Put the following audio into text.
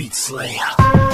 Beat Slayer.